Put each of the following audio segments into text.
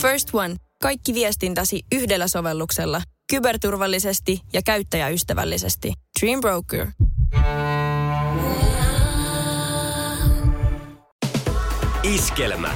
First One. Kaikki viestintäsi yhdellä sovelluksella. Kyberturvallisesti ja käyttäjäystävällisesti. Dream Broker. Iskelmä.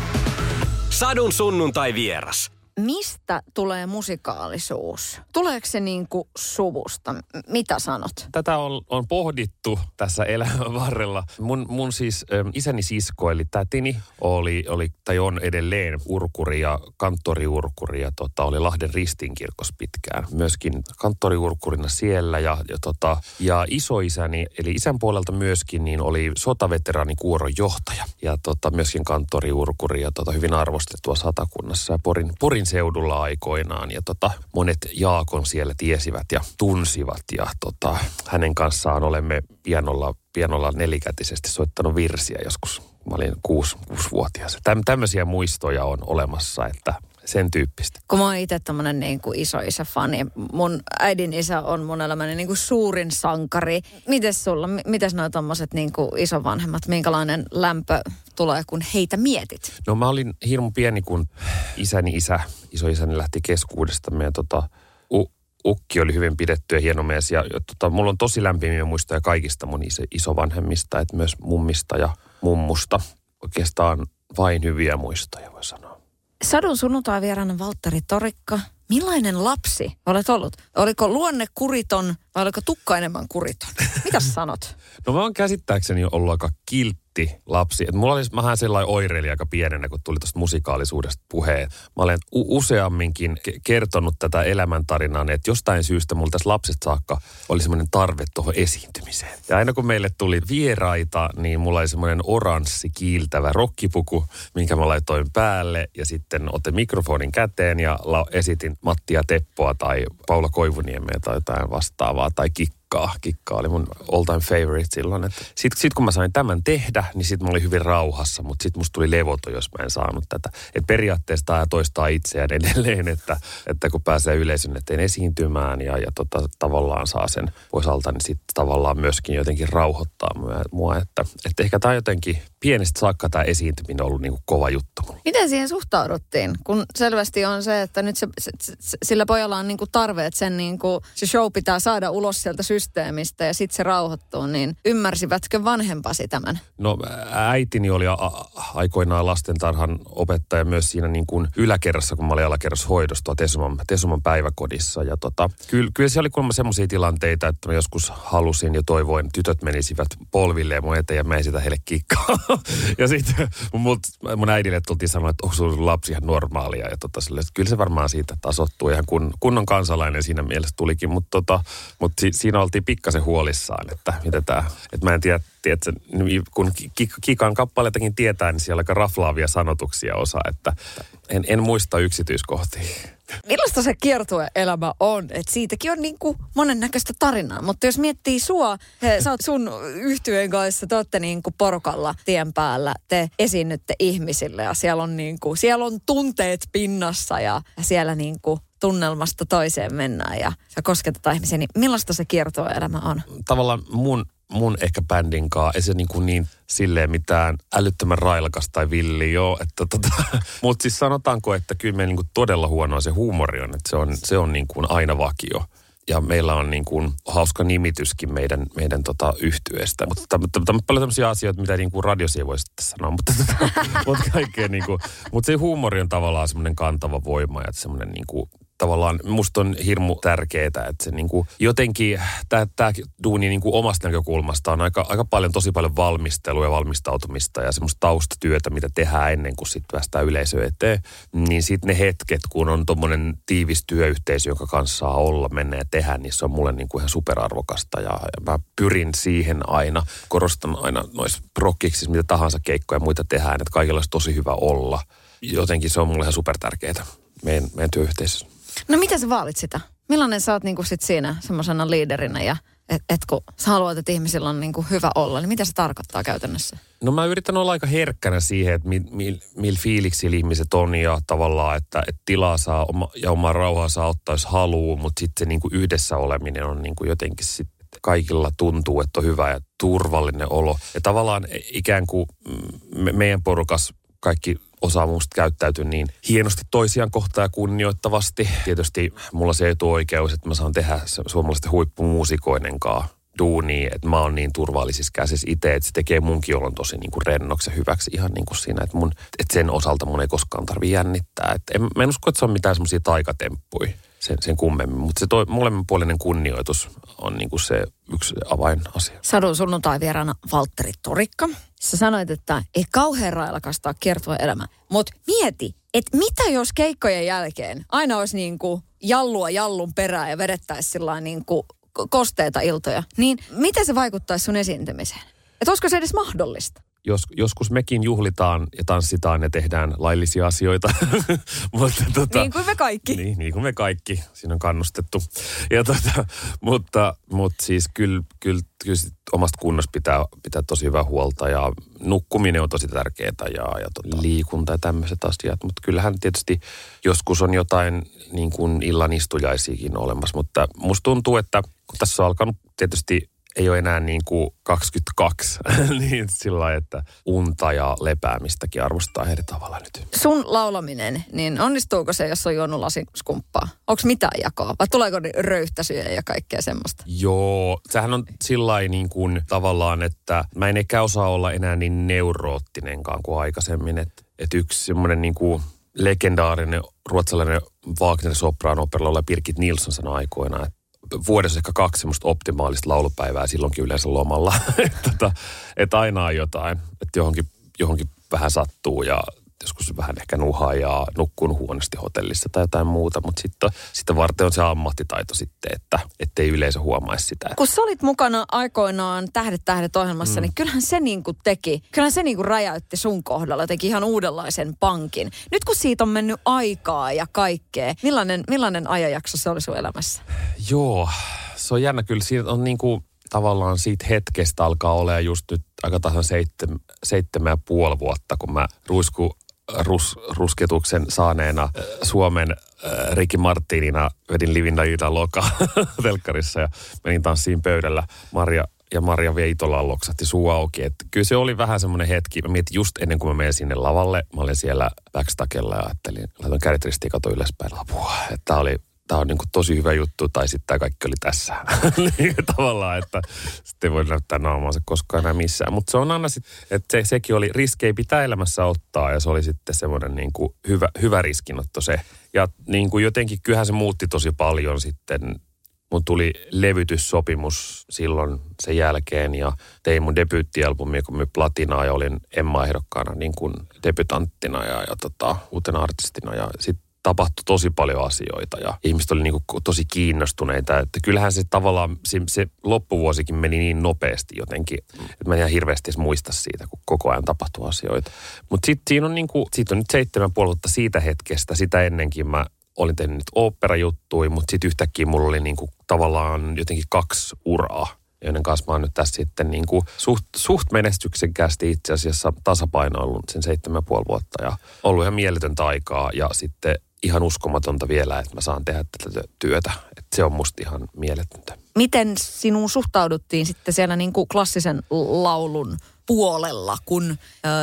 Sadun sunnuntai vieras. Mistä tulee musikaalisuus? Tuleeko se niin kuin suvusta? M- Mitä sanot? Tätä on, on pohdittu tässä elämän varrella. Mun, mun siis äm, isäni sisko, eli tätini, oli, oli tai on edelleen urkuri ja kanttoriurkuri ja tota, oli Lahden ristinkirkos pitkään. Myöskin kanttoriurkurina siellä ja, ja, tota, ja isoisäni, eli isän puolelta myöskin, niin oli sotaveteraanikuoron johtaja ja tota, myöskin kanttoriurkuri ja tota, hyvin arvostettua satakunnassa ja Porin, Porin seudulla aikoinaan. Ja tota, monet Jaakon siellä tiesivät ja tunsivat ja tota, hänen kanssaan olemme pianolla, pianolla nelikätisesti soittanut virsiä joskus. Mä olin kuusi, kuusivuotias. Täm, tämmöisiä muistoja on olemassa, että sen tyyppistä. Kun mä oon itse tämmönen niin kuin iso isä fani. Mun äidin isä on mun elämäni niin kuin suurin sankari. Mites sulla, m- mites noi tommoset niin kuin isovanhemmat, minkälainen lämpö tulee, kun heitä mietit? No mä olin hirmu pieni, kun isäni isä, isoisäni lähti keskuudesta. Meidän tota, u, ukki oli hyvin pidetty ja hieno mies. Ja, ja tota, mulla on tosi lämpimiä muistoja kaikista mun iso, isovanhemmista, että myös mummista ja mummusta. Oikeastaan vain hyviä muistoja, voi sanoa. Sadun sunnuntai vieraana Valtteri Torikka. Millainen lapsi olet ollut? Oliko luonne kuriton vai oliko tukka enemmän kuriton? Mitäs sanot? No mä oon käsittääkseni ollut aika kiltti lapsi. Et mulla oli, mähän sellainen oireili aika pienenä, kun tuli tuosta musikaalisuudesta puheen. Mä olen u- useamminkin ke- kertonut tätä elämäntarinaa, että jostain syystä mulla tässä lapset saakka oli semmoinen tarve tuohon esiintymiseen. Ja aina kun meille tuli vieraita, niin mulla oli semmoinen oranssi kiiltävä rokkipuku, minkä mä laitoin päälle ja sitten otin mikrofonin käteen ja la- esitin Mattia Teppoa tai Paula Koivuniemeä tai jotain vastaavaa tai kikkaa. Kikka oli mun all time favorite silloin. Sitten sit kun mä sain tämän tehdä, niin sitten mä olin hyvin rauhassa, mutta sitten musta tuli levoto, jos mä en saanut tätä. Et periaatteessa tämä toistaa itseään edelleen, että, että kun pääsee yleisön eteen esiintymään ja, ja tota, tavallaan saa sen pois alta, niin sitten tavallaan myöskin jotenkin rauhoittaa mua että, että ehkä tämä jotenkin pienestä saakka tämä esiintyminen on ollut niin kuin kova juttu mulle. Miten siihen suhtauduttiin? Kun selvästi on se, että nyt se, se, se, sillä pojalla on niinku tarve, että sen niinku, se show pitää saada ulos sieltä systeemistä ja sitten se rauhoittuu, niin ymmärsivätkö vanhempasi tämän? No äitini oli a- a- aikoinaan lastentarhan opettaja myös siinä niin kuin yläkerrassa, kun mä olin alakerrassa hoidossa Tesuman, Tesuman päiväkodissa. Ja tota, kyllä, kyllä se oli kuulemma semmoisia tilanteita, että mä joskus halusin ja toivoin, että tytöt menisivät polvilleen mun eteen ja mä esitän heille kikkaa. ja sitten mun, mun äidille tultiin sanoa, että onko sun lapsi ihan normaalia. Ja tota, sille, että kyllä se varmaan siitä tasottuu ihan kun, kunnon kansalainen siinä mielessä tulikin. Mutta tota, mut si, siinä oltiin pikkasen huolissaan, että mitä tämä, että mä en tiedä, tiedätkö, kun Kikan kappaleitakin tietää, niin siellä aika raflaavia sanotuksia osa, että en, en muista yksityiskohtia. Millaista se kiertueelämä on? Et siitäkin on niin kuin monennäköistä tarinaa, mutta jos miettii sua, he, sä oot sun yhtyeen kanssa, te olette niin kuin porukalla tien päällä, te esiinnytte ihmisille ja siellä on, niin kuin, siellä on tunteet pinnassa ja, siellä niin kuin tunnelmasta toiseen mennään ja sä kosketetaan ihmisiä, niin millaista se kiertueelämä on? Tavallaan mun mun ehkä bändin ei se niin, kuin niin silleen mitään älyttömän railakas tai villi joo, että tota, mutta siis sanotaanko, että kyllä meillä niin kuin todella huonoa se huumori on, että se on, se on niin kuin aina vakio. Ja meillä on niin kuin hauska nimityskin meidän, meidän tota yhtyeestä. Mutta tämä on paljon sellaisia asioita, mitä niin kuin radiossa ei voi sitten sanoa. Mutta, mutta, kaikkea niin kuin, mutta se huumori on tavallaan semmoinen kantava voima ja semmoinen niin kuin tavallaan musta on hirmu tärkeää, että se niin kuin jotenkin tämä duuni niin kuin omasta näkökulmasta on aika, aika paljon, tosi paljon valmistelua ja valmistautumista ja semmoista taustatyötä, mitä tehdään ennen kuin sitten päästään yleisö eteen. Niin sitten ne hetket, kun on tuommoinen tiivis työyhteisö, jonka kanssa saa olla, mennä ja tehdä, niin se on mulle niin kuin ihan superarvokasta ja, ja mä pyrin siihen aina, korostan aina noissa prokkiksissa, mitä tahansa keikkoja ja muita tehdään, että kaikilla olisi tosi hyvä olla. Jotenkin se on mulle ihan supertärkeää meidän, meidän työyhteisössä. No miten sä vaalit sitä? Millainen sä oot niinku sit siinä semmoisena liiderinä ja että et kun sä haluat, että ihmisillä on niinku hyvä olla, niin mitä se tarkoittaa käytännössä? No mä yritän olla aika herkkänä siihen, että millä mil, mil fiiliksillä ihmiset on ja tavallaan, että, että tilaa saa oma, ja omaa rauhaa saa ottaa, jos haluaa, mutta sitten se niinku yhdessä oleminen on niinku jotenkin sitten kaikilla tuntuu, että on hyvä ja turvallinen olo. Ja tavallaan ikään kuin me, meidän porukas kaikki osaa musta käyttäytyä niin hienosti toisiaan kohtaa ja kunnioittavasti. Tietysti mulla se etuoikeus, että mä saan tehdä suomalaisten huippumuusikoinen duuni, että mä oon niin turvallisissa käsissä itse, että se tekee munkin olon tosi niin kuin rennoksi ja hyväksi ihan niin kuin siinä, että, mun, että sen osalta mun ei koskaan tarvi jännittää. Että en, mä en usko, että se on mitään semmoisia taikatemppuja sen, sen kummemmin, mutta se toi, molemminpuolinen kunnioitus on niin kuin se yksi avainasia. Sadun sunnuntai vieraana Valtteri Torikka. Sä sanoit, että ei kauhean railakastaa kertoa elämä. Mutta mieti, että mitä jos keikkojen jälkeen aina olisi niin kuin jallua jallun perään ja vedettäisiin sillä niin kuin kosteita iltoja, niin miten se vaikuttaisi sun esiintymiseen? Että olisiko se edes mahdollista? Jos, joskus mekin juhlitaan ja tanssitaan ja tehdään laillisia asioita. mutta, tota, niin kuin me kaikki. Niin, niin kuin me kaikki. Siinä on kannustettu. Ja tota, mutta, mutta siis kyllä, kyllä, kyllä omasta kunnosta pitää, pitää tosi hyvää huolta ja nukkuminen on tosi tärkeää ja, ja tota, liikunta ja tämmöiset asiat. Mutta kyllähän tietysti joskus on jotain niin kuin illan istujaisiakin olemassa, mutta musta tuntuu, että kun tässä on alkanut tietysti ei ole enää niin kuin 22, niin sillä lailla, että unta ja lepäämistäkin arvostaa eri tavalla nyt. Sun laulaminen, niin onnistuuko se, jos on juonut lasin skumppaa? Onko mitään jakoa vai tuleeko röyhtäisyjä ja kaikkea semmoista? Joo, sehän on sillä niin kuin tavallaan, että mä en ehkä osaa olla enää niin neuroottinenkaan kuin aikaisemmin. Että et yksi semmoinen niin kuin legendaarinen ruotsalainen Wagner soprano operalla Pirkit Nilsson sanoi aikoinaan, että vuodessa ehkä kaksi semmoista optimaalista laulupäivää silloinkin yleensä lomalla. että, tota, että aina on jotain, että johonkin, johonkin vähän sattuu ja joskus vähän ehkä nuhaa ja nukkun huonosti hotellissa tai jotain muuta, mutta sitten sitä varten on se ammattitaito sitten, että ettei yleisö huomaisi sitä. Kun sä olit mukana aikoinaan Tähdet tähdet ohjelmassa, mm. niin kyllähän se niin kuin teki, kyllähän se niin kuin räjäytti sun kohdalla, teki ihan uudenlaisen pankin. Nyt kun siitä on mennyt aikaa ja kaikkea, millainen, millainen ajanjakso se oli sun elämässä? Joo, se on jännä kyllä. Siinä on niin kuin tavallaan siitä hetkestä alkaa olla just nyt aika tasan seitsemän, seitsemän ja puoli vuotta, kun mä ruisku rus, rusketuksen saaneena äh, Suomen äh, Rikki Martinina vedin Livin Ida Loka telkkarissa ja menin tanssiin pöydällä. Marja ja Marja Veitola loksahti suu auki. Et kyllä se oli vähän semmoinen hetki. Mä mietin just ennen kuin mä menin sinne lavalle. Mä olin siellä backstagella ja ajattelin, laitan kädet ristiin kato ylöspäin. Apua. Että oli tämä on niin kuin tosi hyvä juttu, tai sitten tämä kaikki oli tässä. niin tavallaan, että sitten voi näyttää naamaansa koskaan enää missään. Mutta se on aina sitten, että se, sekin oli, riskei pitää elämässä ottaa, ja se oli sitten semmoinen niin kuin hyvä, hyvä riskinotto se. Ja niin kuin jotenkin, kyllähän se muutti tosi paljon sitten. Mun tuli levytyssopimus silloin sen jälkeen ja tein mun debyyttialbumi, kun my platinaa ja olin Emma-ehdokkaana niin kuin debutanttina ja, ja tota, uutena artistina. Ja sitten tapahtui tosi paljon asioita ja ihmiset oli niin kuin tosi kiinnostuneita. Että kyllähän se tavallaan, se, se loppuvuosikin meni niin nopeasti jotenkin, että mä en ihan hirveästi edes muista siitä, kun koko ajan tapahtui asioita. Mutta sitten siinä on niin kuin, siitä on nyt seitsemän vuotta siitä hetkestä, sitä ennenkin mä olin tehnyt nyt oopperajuttuja, mutta sitten yhtäkkiä mulla oli niin kuin tavallaan jotenkin kaksi uraa joiden kanssa mä oon nyt tässä sitten niin kuin suht, suht menestyksekkäästi itse asiassa tasapainoillut sen seitsemän puoli vuotta ja ollut ihan mieletöntä aikaa ja sitten ihan uskomatonta vielä, että mä saan tehdä tätä työtä. Että se on musta ihan mieletöntä. Miten sinuun suhtauduttiin sitten siellä niin kuin klassisen laulun puolella, kun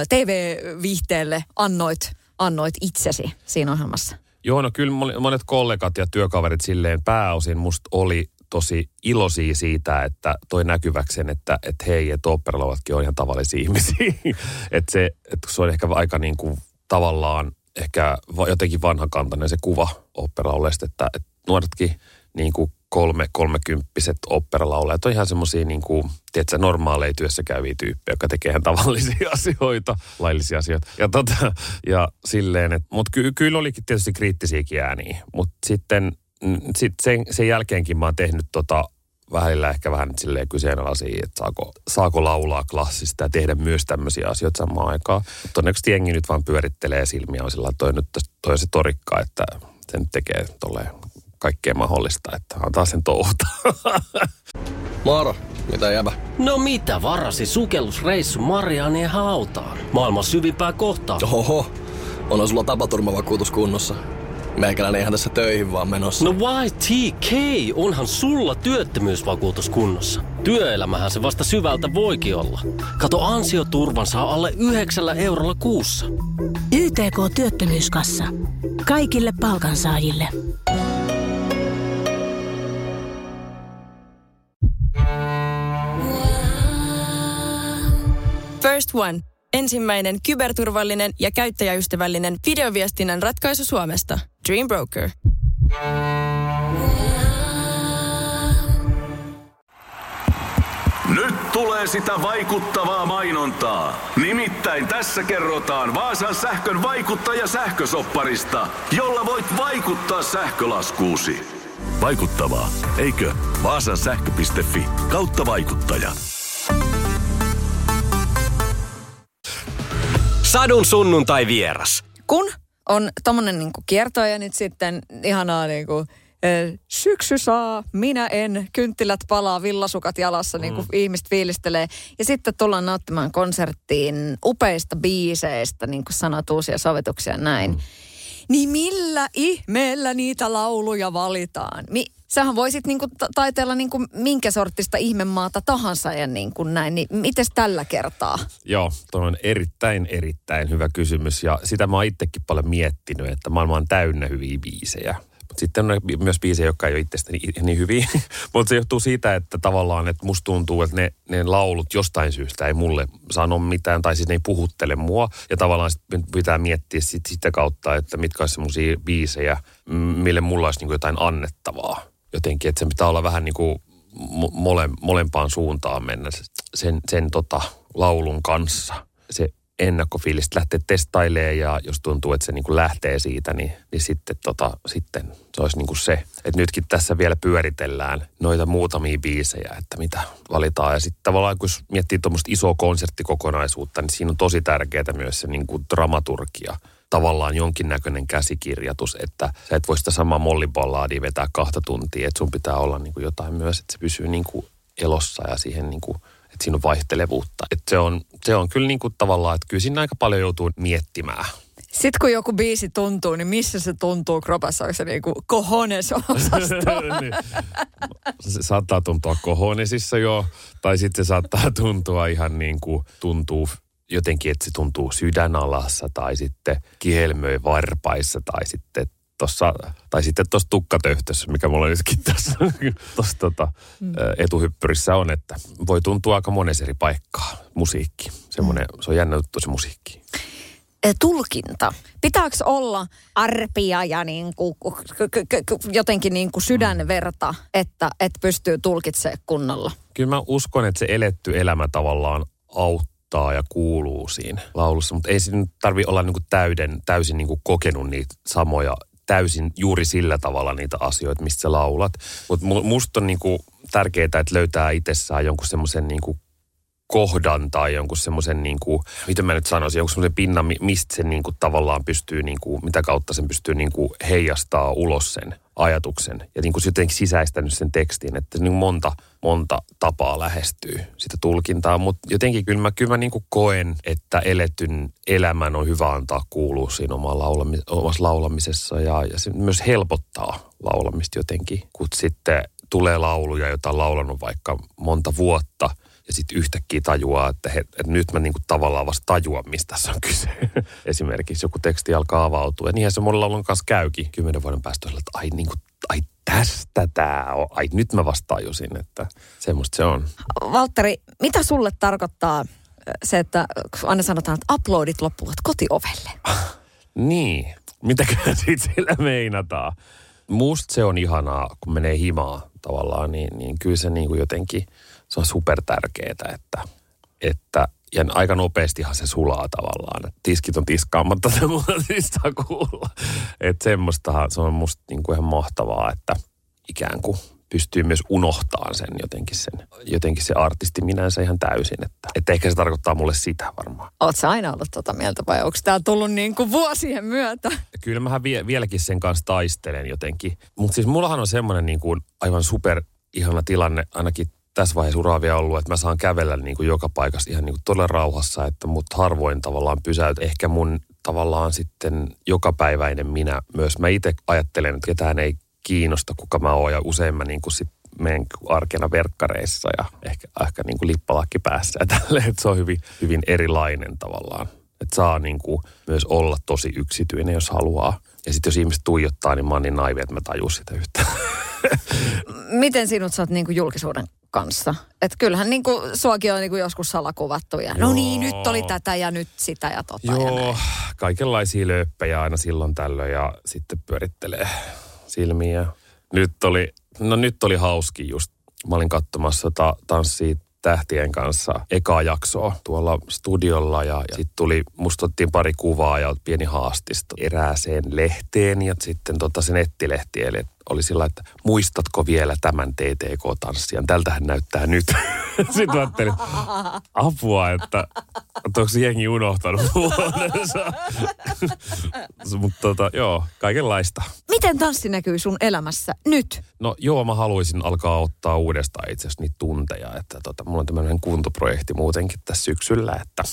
TV-viihteelle annoit, annoit itsesi siinä ohjelmassa? Joo, no kyllä monet kollegat ja työkaverit silleen pääosin musta oli tosi iloisia siitä, että toi näkyväksen, että, että hei, että operalaulatkin on ihan tavallisia ihmisiä. että se, että se on ehkä aika niin kuin tavallaan ehkä jotenkin vanhakantainen se kuva operalaulesta, että, että nuoretkin niin kuin kolme, kolmekymppiset operalaulajat on ihan semmoisia niin kuin, tiedätkö, normaaleja työssä käyviä tyyppejä, jotka tekee ihan tavallisia asioita, laillisia asioita. Ja, tota, ja silleen, että, mutta ky, kyllä olikin tietysti kriittisiäkin ääniä, mutta sitten sit sen, sen jälkeenkin mä oon tehnyt tota välillä ehkä vähän silleen kyseenalaisia, että saako, saako laulaa klassista ja tehdä myös tämmöisiä asioita samaan aikaan. Todennäköisesti jengi nyt vaan pyörittelee silmiä on sillä toi nyt toi on se torikka, että se nyt tekee tolleen kaikkea mahdollista, että antaa sen touhuta. Moro, mitä jäbä? No mitä varasi sukellusreissu Marianien hautaan? Maailman syvimpää kohtaa. Oho, on sulla tapaturmavakuutus kunnossa. Meikäläinen ihan tässä töihin vaan menossa. No why TK? Onhan sulla työttömyysvakuutus kunnossa. Työelämähän se vasta syvältä voikin olla. Kato ansioturvan saa alle 9 eurolla kuussa. YTK Työttömyyskassa. Kaikille palkansaajille. First One. Ensimmäinen kyberturvallinen ja käyttäjäystävällinen videoviestinnän ratkaisu Suomesta. Dream Broker. Nyt tulee sitä vaikuttavaa mainontaa. Nimittäin tässä kerrotaan Vaasan sähkön vaikuttaja sähkösopparista, jolla voit vaikuttaa sähkölaskuusi. Vaikuttavaa, eikö? Vaasan sähkö.fi kautta vaikuttaja. Sadun sunnuntai vieras. Kun on tommonen niinku kierto ja nyt sitten ihanaa niinku, syksy saa, minä en, kynttilät palaa, villasukat jalassa, niin kuin ihmiset fiilistelee. Ja sitten tullaan nauttimaan konserttiin upeista biiseistä, niin kuin sanot, uusia sovituksia näin. Niin millä ihmeellä niitä lauluja valitaan? Mi- Sähän voisit niinku ta- taiteella niinku minkä sortista ihmemaata tahansa ja niinku näin, niin mites tällä kertaa? Joo, tuo on erittäin, erittäin hyvä kysymys. Ja sitä mä oon itsekin paljon miettinyt, että maailma on täynnä hyviä biisejä. Mutta sitten on myös biisejä, jotka ei ole itsestäni niin hyviä. Mutta se johtuu siitä, että tavallaan, että musta tuntuu, että ne, ne laulut jostain syystä ei mulle sano mitään, tai siis ne ei puhuttele mua. Ja tavallaan sit pitää miettiä sit sitä kautta, että mitkä olisi semmoisia biisejä, mille mulla olisi niinku jotain annettavaa. Jotenkin, että sen pitää olla vähän niin kuin mole, molempaan suuntaan mennä sen, sen tota, laulun kanssa. Se ennakkofiilis lähtee testailemaan ja jos tuntuu, että se niin kuin lähtee siitä, niin, niin sitten, tota, sitten se olisi niin kuin se. Että nytkin tässä vielä pyöritellään noita muutamia biisejä, että mitä valitaan. Ja sitten tavallaan kun miettii tuommoista isoa konserttikokonaisuutta, niin siinä on tosi tärkeää myös se niin kuin dramaturgia tavallaan jonkinnäköinen käsikirjoitus, että sä et voi sitä samaa mollipallaadia vetää kahta tuntia, että sun pitää olla niin kuin jotain myös, että se pysyy niin kuin elossa ja siihen niin kuin, että siinä on vaihtelevuutta. Että se on, se on kyllä niin kuin tavallaan, että kyllä siinä aika paljon joutuu miettimään. Sitten kun joku biisi tuntuu, niin missä se tuntuu kropassa? Onko se niinku kohonesosasto? Niin. se saattaa tuntua kohonesissa jo, tai sitten se saattaa tuntua ihan niin kuin tuntuu jotenkin, että se tuntuu sydänalassa tai sitten kihelmöi varpaissa tai sitten tossa, tai sitten tuossa tukkatöhtössä, mikä mulla nytkin tässä tossa, tota, mm. etuhyppyrissä on, että voi tuntua aika monessa eri paikkaa musiikki. Semmoinen, mm. se on jännä juttu se musiikki. Tulkinta. Pitääkö olla arpia ja niin kuin, jotenkin niin kuin sydänverta, että, että pystyy tulkitsemaan kunnolla? Kyllä mä uskon, että se eletty elämä tavallaan auttaa ja kuuluu siinä laulussa, mutta ei siinä tarvi olla niin kuin täyden, täysin niin kuin kokenut niitä samoja täysin juuri sillä tavalla niitä asioita, mistä sä laulat. Mutta musta on niinku tärkeää, että löytää itsessään jonkun semmoisen niinku kohdan tai jonkun semmoisen, niinku, miten mä nyt sanoisin, jonkun semmoisen pinnan, mistä se niinku tavallaan pystyy, niinku, mitä kautta sen pystyy niinku heijastaa ulos sen ajatuksen. Ja niinku jotenkin sisäistänyt sen tekstin, että niin monta, monta tapaa lähestyy sitä tulkintaa. Mutta jotenkin kyllä mä, kyllä mä niinku koen, että eletyn elämän on hyvä antaa kuulua siinä laulami, omassa laulamisessa. Ja, ja se myös helpottaa laulamista jotenkin, kun sitten tulee lauluja, joita on laulanut vaikka monta vuotta – ja sitten yhtäkkiä tajuaa, että, he, että nyt mä niinku tavallaan vasta tajuan, mistä tässä on kyse. Esimerkiksi joku teksti alkaa avautua. Ja niinhän se monella on kanssa käykin kymmenen vuoden päästä, että ai, niinku, ai tästä tämä on. Ai nyt mä vasta tajusin, että semmoista se on. Valtteri, mitä sulle tarkoittaa se, että aina sanotaan, että uploadit loppuvat kotiovelle? niin, mitäkään siitä sillä meinataan. Musta se on ihanaa, kun menee himaa tavallaan, niin, niin kyllä se niin kuin jotenkin – se on super tärkeää, että, että ja aika nopeastihan se sulaa tavallaan. Tiskit on tiskaamatta, se muuta saa kuulla. Että semmoistahan se on musta niin kuin ihan mahtavaa, että ikään kuin pystyy myös unohtamaan sen jotenkin, sen, jotenkin se artisti minänsä ihan täysin. Että, että ehkä se tarkoittaa mulle sitä varmaan. Oletko aina ollut tuota mieltä vai onko tämä tullut niin kuin vuosien myötä? Kyllä mähän vie, vieläkin sen kanssa taistelen jotenkin. Mutta siis mullahan on semmoinen niin kuin aivan super ihana tilanne ainakin tässä vaiheessa uraa vielä ollut, että mä saan kävellä niin kuin joka paikassa ihan niin kuin todella rauhassa, että mut harvoin tavallaan pysäyt. Ehkä mun tavallaan sitten jokapäiväinen minä myös. Mä itse ajattelen, että ketään ei kiinnosta, kuka mä oon ja usein mä niin kuin sit menen arkena verkkareissa ja ehkä, ehkä niin kuin lippalakki päässä ja tälleen, että se on hyvin, hyvin erilainen tavallaan. Että saa niin kuin myös olla tosi yksityinen, jos haluaa. Ja sitten jos ihmiset tuijottaa, niin mä oon niin naivi, että mä tajun sitä yhtään. Miten sinut saat niin kuin julkisuuden kanssa? Että kyllähän niin kuin, suakin on niin kuin joskus salakuvattu ja no niin, nyt oli tätä ja nyt sitä ja tota ja Joo, näin. kaikenlaisia lööppejä aina silloin tällöin ja sitten pyörittelee silmiä. Nyt oli, no nyt oli hauski just. Mä olin katsomassa ta- tanssia tähtien kanssa ekaa jaksoa tuolla studiolla ja, ja sitten tuli, musta pari kuvaa ja pieni haastista erääseen lehteen ja sitten tota se nettilehti, eli oli sillä, että muistatko vielä tämän TTK-tanssijan? Tältähän näyttää nyt. Sitten mä ajattelin, apua, että, että onko jengi unohtanut vuodensa. Mutta tota, joo, kaikenlaista. Miten tanssi näkyy sun elämässä nyt? No joo, mä haluaisin alkaa ottaa uudestaan itse asiassa niitä tunteja. Että tota, mulla on tämmöinen kuntoprojekti muutenkin tässä syksyllä. Että,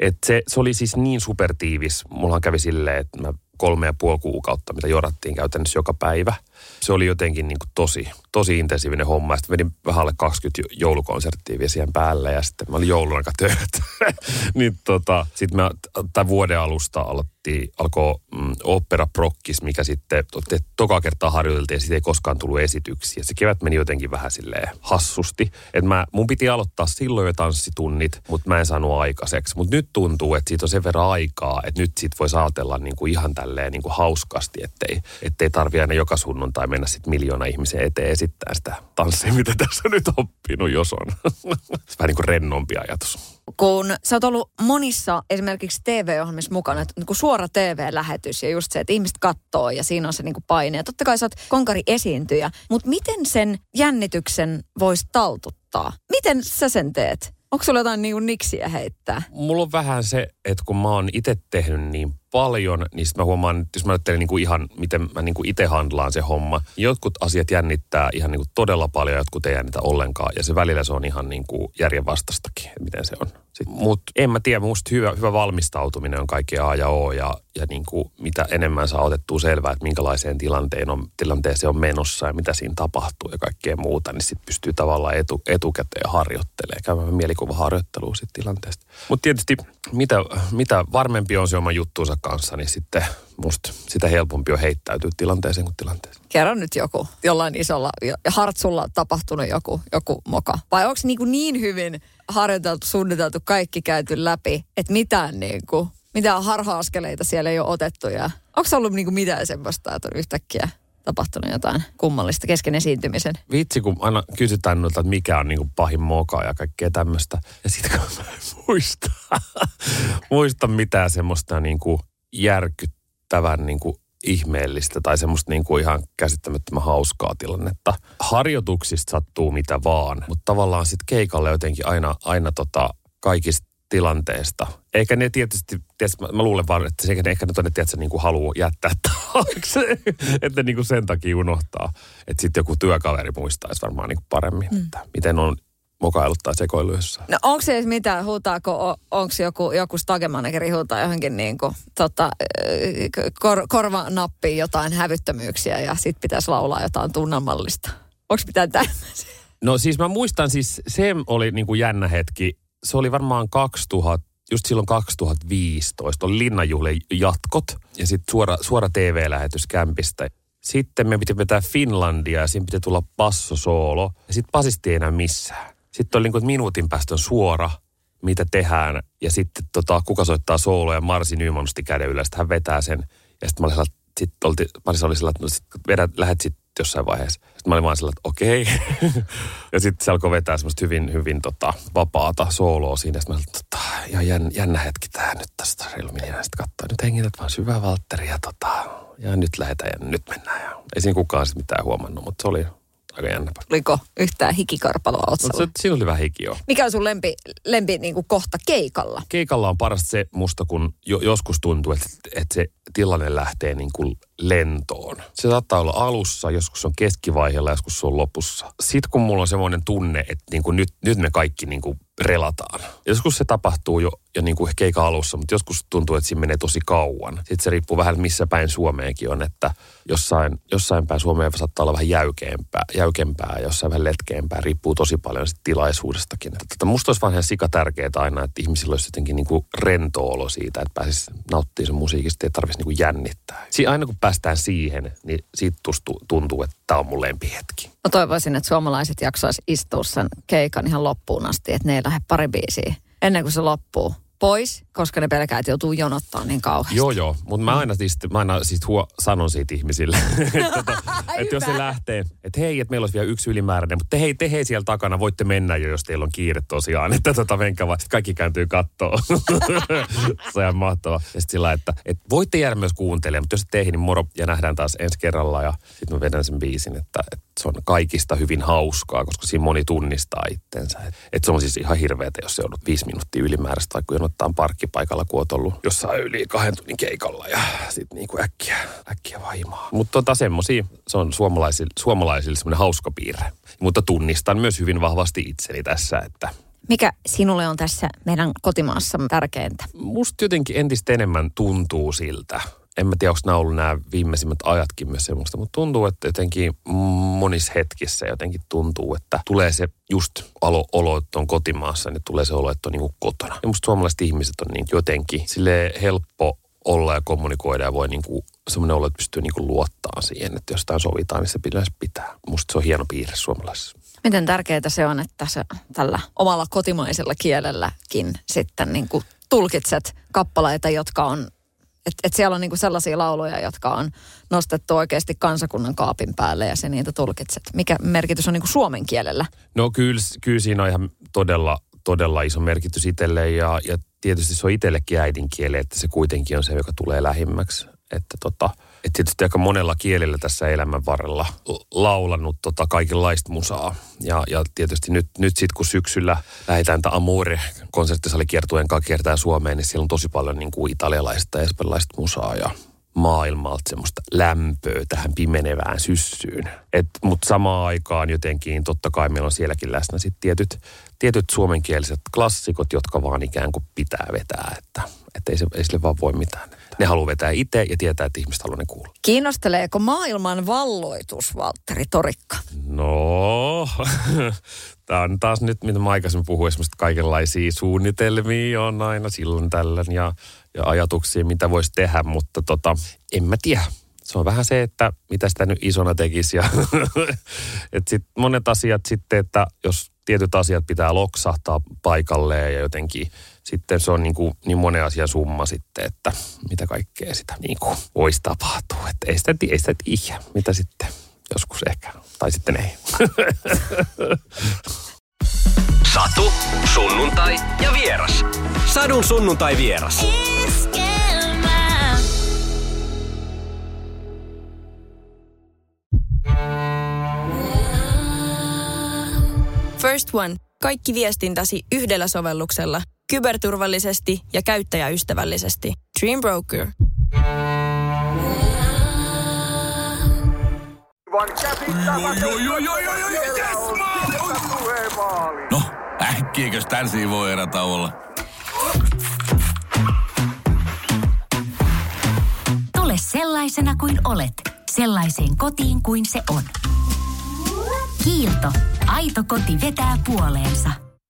että se, se oli siis niin supertiivis. Mullahan kävi silleen, että mä kolme ja puoli kuukautta, mitä jorattiin käytännössä joka päivä. Se oli jotenkin niin kuin tosi, tosi intensiivinen homma. Sitten vedin vähän alle 20 joulukonserttia vielä siihen päälle ja sitten mä olin joulun aika työt. niin tota, sitten mä tämän vuoden alusta aloitti, alkoi mm, opera prokkis, mikä sitten te, toka kertaa harjoiteltiin ja siitä ei koskaan tullut esityksiä. Se kevät meni jotenkin vähän silleen hassusti. että mä, mun piti aloittaa silloin jo tanssitunnit, mutta mä en saanut aikaiseksi. Mutta nyt tuntuu, että siitä on sen verran aikaa, että nyt siitä voi saatella niin kuin ihan tälleen niin kuin hauskasti, ettei, ettei tarvi aina joka sunnuntai mennä sitten miljoona ihmisen eteen esittää sitä tanssia, mitä tässä nyt oppinut, jos on. Vähän niin kuin rennompi ajatus. Kun sä oot ollut monissa esimerkiksi TV-ohjelmissa mukana, että niin kuin suora TV-lähetys ja just se, että ihmiset katsoo ja siinä on se niin kuin paine. Ja totta kai sä oot konkari esiintyjä, mutta miten sen jännityksen voisi taltuttaa? Miten sä sen teet? Onko sulla jotain niin niksiä heittää? Mulla on vähän se, että kun mä oon itse tehnyt niin paljon, niin sitten mä huomaan, että jos mä ajattelen niin kuin ihan, miten mä niin itse handlaan se homma. niin Jotkut asiat jännittää ihan niin kuin todella paljon, jotkut ei jännitä ollenkaan. Ja se välillä se on ihan niin kuin järjenvastaistakin, että miten se on. Mutta en mä tiedä, musta hyvä, hyvä valmistautuminen on kaikki A ja O. Ja, ja niin kuin mitä enemmän saa otettua selvää, että minkälaiseen tilanteen on, tilanteeseen on menossa ja mitä siinä tapahtuu ja kaikkea muuta, niin sitten pystyy tavallaan etu, etukäteen harjoittelemaan, käymään mielikuvaharjoittelua siitä tilanteesta. Mutta tietysti mitä, mitä varmempi on se oma juttuunsa kanssa, niin sitten musta sitä helpompi on heittäytyä tilanteeseen kuin tilanteeseen. Kerro nyt joku, jollain isolla ja hartsulla tapahtunut joku, joku moka. Vai onko niin, kuin niin hyvin harjoiteltu, suunniteltu, kaikki käyty läpi, että mitään, niin kuin, mitään harha-askeleita siellä ei ole otettu. Ja onko ollut niin kuin mitään semmoista, että on yhtäkkiä tapahtunut jotain kummallista kesken esiintymisen? Vitsi, kun aina kysytään noilta, että mikä on niin kuin pahin moka ja kaikkea tämmöistä. Ja sitten kun mä en muista, muista mitään semmoista niin kuin järkyttävän niin kuin ihmeellistä tai semmoista niin kuin ihan käsittämättömän hauskaa tilannetta. Harjoituksista sattuu mitä vaan, mutta tavallaan sitten keikalle jotenkin aina, aina tota kaikista tilanteesta. Eikä ne tietysti, tietysti mä, mä luulen vaan, että se, ehkä ne tonne, tiedätkö, niin kuin haluaa jättää taakse, että niin kuin sen takia unohtaa. Että sitten joku työkaveri muistaisi varmaan niin kuin paremmin, mm. että miten on mokailut tai sekoilu jossain. No onko se edes mitään, huutaako, onko joku, joku stagemanekeri huutaa johonkin niin kuin, tota, kor, korvanappiin jotain hävyttömyyksiä ja sitten pitäisi laulaa jotain tunnelmallista? Onko mitään tämmöisiä? No siis mä muistan siis, se oli niin kuin jännä hetki. Se oli varmaan 2000, just silloin 2015, oli Linnanjuhlien jatkot ja sitten suora, suora TV-lähetys kämpistä. Sitten me piti vetää Finlandia ja siinä piti tulla passosoolo ja sitten pasisti ei enää missään. Sitten oli niin kuin, minuutin päästä on suora, mitä tehdään. Ja sitten tota, kuka soittaa sooloa ja Marsi Nyman nosti käden ylös, hän vetää sen. Ja sitten mä olin sellainen, sitten olti, Marsi oli sellainen, että no sit vedät, lähet sitten jossain vaiheessa. Sitten mä olin vaan sellainen, että okei. Okay. ja sitten se alkoi vetää semmoista hyvin, hyvin tota, vapaata sooloa siinä. Sitten mä olin, tota, ihan jännä, jännä hetki tää nyt tästä Relmin. Ja sitten katsoin, nyt hengität vaan syvää Valtteri ja, tota, ja nyt lähdetään ja nyt mennään. Ja ei siinä kukaan sitten mitään huomannut, mutta se oli aika jännä. Oliko yhtään hikikarpaloa otsalla? No, siinä oli vähän hiki jo. Mikä on sun lempi, lempi niin kuin kohta keikalla? Keikalla on parasta se musta, kun jo, joskus tuntuu, että, että se tilanne lähtee niin kuin lentoon. Se saattaa olla alussa, joskus on keskivaiheella, joskus se on lopussa. Sitten kun mulla on semmoinen tunne, että niin kuin nyt, nyt me kaikki niin kuin relataan. Joskus se tapahtuu jo, jo niin kuin keikan alussa, mutta joskus tuntuu, että siinä menee tosi kauan. Sitten se riippuu vähän, missä päin Suomeenkin on, että jossain, jossain päin Suomeen saattaa olla vähän jäykempää, jäykempää jossain vähän letkeämpää. Riippuu tosi paljon sit tilaisuudestakin. Että, että musta olisi vaan ihan sika tärkeää aina, että ihmisillä olisi jotenkin niin kuin rento olo siitä, että pääsisi nauttimaan sen musiikista ja tarvitsisi niin kuin jännittää. Si- aina kun päästään siihen, niin siitä tuntuu, että tämä on mun lempihetki. Mä toivoisin, että suomalaiset jaksaisi istua sen keikan ihan loppuun asti, että ne ei lähde pari biisiä ennen kuin se loppuu pois, koska ne pelkää, että joutuu jonottaa niin kauheasti. Joo, joo. Mutta mä aina siis, mä aina siis huo, sanon siitä ihmisille, että, tota, että jos se lähtee, että hei, että meillä olisi vielä yksi ylimääräinen, mutta te hei, te hei siellä takana, voitte mennä jo, jos teillä on kiire tosiaan, että tota, menkää vaan. Sitten kaikki kääntyy kattoo. se on mahtavaa. Ja sitten sillä, että, että voitte jäädä myös kuuntelemaan, mutta jos et teihin, niin moro ja nähdään taas ensi kerralla ja sitten mä vedän sen biisin, että, että se on kaikista hyvin hauskaa, koska siinä moni tunnistaa itsensä. Et, et se on siis ihan hirveetä, jos se on viisi minuuttia ylimääräistä, vaikka jonottaa parkkipaikalla, kun oot ollut jossain yli kahden tunnin keikalla ja sitten niinku äkkiä, äkkiä vaimaa. Mutta tota semmosia, se on suomalaisille, suomalaisille semmoinen hauska piirre. Mutta tunnistan myös hyvin vahvasti itseni tässä, että mikä sinulle on tässä meidän kotimaassa tärkeintä? Musta jotenkin entistä enemmän tuntuu siltä, en mä tiedä, onko nämä ollut nämä viimeisimmät ajatkin myös semmoista, mutta tuntuu, että jotenkin monissa hetkissä jotenkin tuntuu, että tulee se just alo, olo, että on kotimaassa, niin tulee se olo, että on niin kotona. Ja musta suomalaiset ihmiset on niin jotenkin sille helppo olla ja kommunikoida ja voi niin kuin semmoinen olo, että pystyy niin kuin luottaa siihen, että jos jotain sovitaan, niin se pitäisi pitää. Musta se on hieno piirre suomalaisessa. Miten tärkeää se on, että se tällä omalla kotimaisella kielelläkin sitten niin kuin tulkitset kappaleita, jotka on että et siellä on niinku sellaisia lauluja, jotka on nostettu oikeasti kansakunnan kaapin päälle ja se niitä tulkitset. Mikä merkitys on niinku suomen kielellä? No kyllä, kyllä siinä on ihan todella, todella iso merkitys itselle ja, ja tietysti se on itsellekin äidinkieli, että se kuitenkin on se, joka tulee lähimmäksi. Että tota, et tietysti aika monella kielellä tässä elämän varrella laulanut tota kaikenlaista musaa. Ja, ja tietysti nyt, nyt sitten kun syksyllä lähdetään tämä Amore konserttisalikiertueen kanssa kiertää Suomeen, niin siellä on tosi paljon niin kuin italialaista ja espanjalaista musaa ja maailmalta semmoista lämpöä tähän pimenevään syssyyn. Mutta samaan aikaan jotenkin totta kai meillä on sielläkin läsnä sitten tietyt, tietyt suomenkieliset klassikot, jotka vaan ikään kuin pitää vetää, että, että ei, se, ei sille vaan voi mitään. Ne haluaa vetää itse ja tietää, että ihmiset haluaa ne kuulla. Kiinnosteleeko maailman valloitus, Valtteri Torikka? No, tämä on taas nyt, mitä mä aikaisemmin puhuin, että kaikenlaisia suunnitelmia on aina silloin tällöin ja, ja ajatuksia, mitä voisi tehdä, mutta tota, en mä tiedä. Se on vähän se, että mitä sitä nyt isona tekisi ja että sit monet asiat sitten, että jos tietyt asiat pitää loksahtaa paikalleen ja jotenkin sitten se on niin, kuin, niin monen asian summa sitten, että mitä kaikkea sitä niin kuin voisi tapahtua. Että ei sitä, ei sitä tiedä, mitä sitten joskus ehkä, tai sitten ei. Satu, sunnuntai ja vieras. Sadun sunnuntai vieras. First One. Kaikki viestintäsi yhdellä sovelluksella. Kyberturvallisesti ja käyttäjäystävällisesti. Dream Broker. No, äkkiäkös tän voi erätä olla? Tule sellaisena kuin olet, sellaiseen kotiin kuin se on. Kiilto. Aito koti vetää puoleensa.